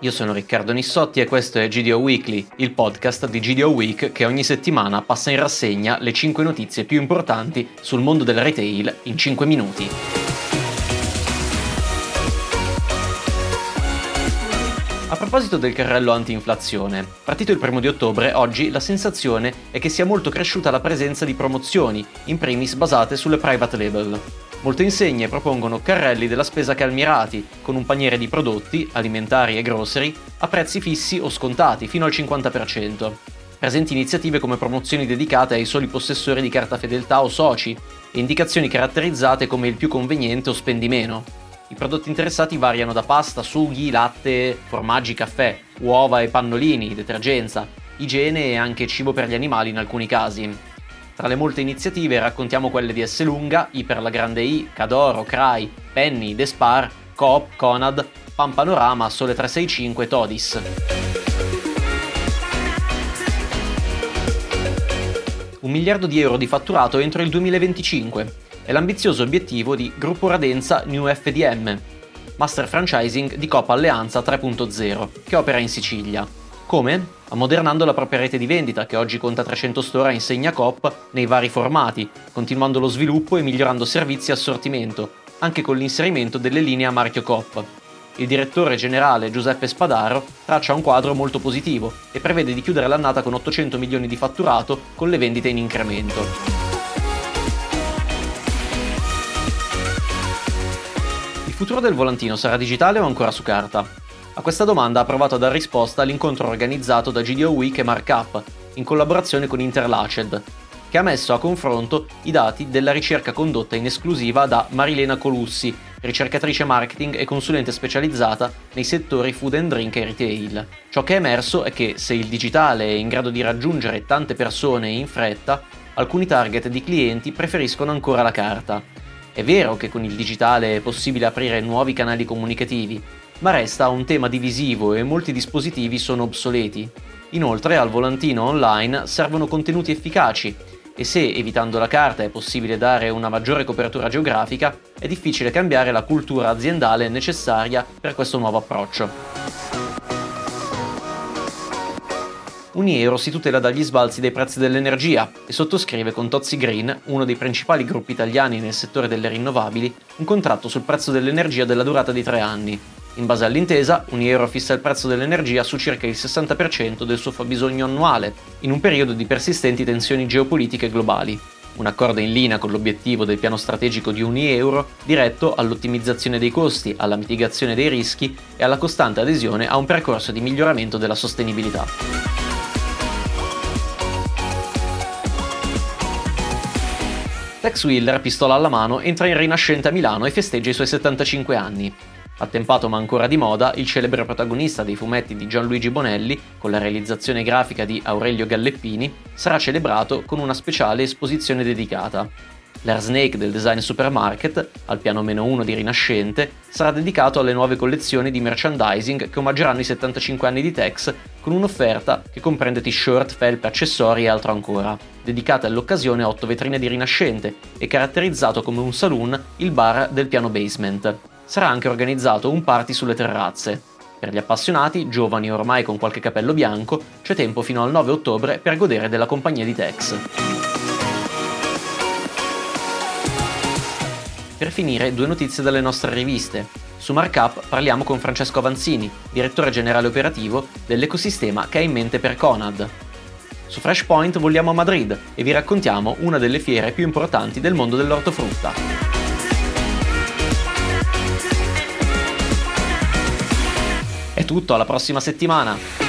Io sono Riccardo Nissotti e questo è GDO Weekly, il podcast di GDO Week che ogni settimana passa in rassegna le 5 notizie più importanti sul mondo del retail in 5 minuti. A proposito del carrello anti-inflazione, partito il primo di ottobre, oggi la sensazione è che sia molto cresciuta la presenza di promozioni, in primis basate sulle private label. Molte insegne propongono carrelli della spesa calmirati, con un paniere di prodotti, alimentari e grocery, a prezzi fissi o scontati, fino al 50%. Presenti iniziative come promozioni dedicate ai soli possessori di carta fedeltà o soci, e indicazioni caratterizzate come il più conveniente o spendi meno. I prodotti interessati variano da pasta, sughi, latte, formaggi, caffè, uova e pannolini, detergenza, igiene e anche cibo per gli animali in alcuni casi. Tra le molte iniziative raccontiamo quelle di Esselunga, Iper la Grande I, Cadoro, Crai, Penny, Despar, Coop, Conad, Panorama, Sole 365 e Todis. Un miliardo di euro di fatturato entro il 2025 è l'ambizioso obiettivo di Gruppo Radenza New FDM, master franchising di Coop Alleanza 3.0, che opera in Sicilia. Come? ammodernando la propria rete di vendita che oggi conta 300 store a insegna Coop nei vari formati, continuando lo sviluppo e migliorando servizi e assortimento, anche con l'inserimento delle linee a marchio Coop. Il direttore generale Giuseppe Spadaro traccia un quadro molto positivo e prevede di chiudere l'annata con 800 milioni di fatturato con le vendite in incremento. Il futuro del volantino sarà digitale o ancora su carta? A questa domanda ha provato a dar risposta l'incontro organizzato da GDO Week e Markup, in collaborazione con Interlaced, che ha messo a confronto i dati della ricerca condotta in esclusiva da Marilena Colussi, ricercatrice marketing e consulente specializzata nei settori food and drink e retail. Ciò che è emerso è che se il digitale è in grado di raggiungere tante persone in fretta, alcuni target di clienti preferiscono ancora la carta. È vero che con il digitale è possibile aprire nuovi canali comunicativi, ma resta un tema divisivo e molti dispositivi sono obsoleti. Inoltre al volantino online servono contenuti efficaci e se evitando la carta è possibile dare una maggiore copertura geografica, è difficile cambiare la cultura aziendale necessaria per questo nuovo approccio. Uniero si tutela dagli sbalzi dei prezzi dell'energia e sottoscrive con Tozzi Green, uno dei principali gruppi italiani nel settore delle rinnovabili, un contratto sul prezzo dell'energia della durata di tre anni, in base all'intesa, Uniero fissa il prezzo dell'energia su circa il 60% del suo fabbisogno annuale, in un periodo di persistenti tensioni geopolitiche globali. Un accordo in linea con l'obiettivo del piano strategico di Unieuro, diretto all'ottimizzazione dei costi, alla mitigazione dei rischi e alla costante adesione a un percorso di miglioramento della sostenibilità. Tex Wheeler, pistola alla mano, entra in Rinascente a Milano e festeggia i suoi 75 anni. Attempato ma ancora di moda, il celebre protagonista dei fumetti di Gianluigi Bonelli, con la realizzazione grafica di Aurelio Galleppini, sarà celebrato con una speciale esposizione dedicata. L'Air Snake del design supermarket, al piano meno 1 di Rinascente, sarà dedicato alle nuove collezioni di merchandising che omaggeranno i 75 anni di Tex con un'offerta che comprende t-shirt, felpe, accessori e altro ancora. Dedicata all'occasione a 8 vetrine di Rinascente e caratterizzato come un saloon il bar del piano basement sarà anche organizzato un party sulle terrazze. Per gli appassionati, giovani ormai con qualche capello bianco, c'è tempo fino al 9 ottobre per godere della compagnia di Tex. Per finire, due notizie dalle nostre riviste. Su Markup parliamo con Francesco Avanzini, direttore generale operativo dell'ecosistema che ha in mente per Conad. Su Freshpoint vogliamo a Madrid e vi raccontiamo una delle fiere più importanti del mondo dell'ortofrutta. È tutto, alla prossima settimana!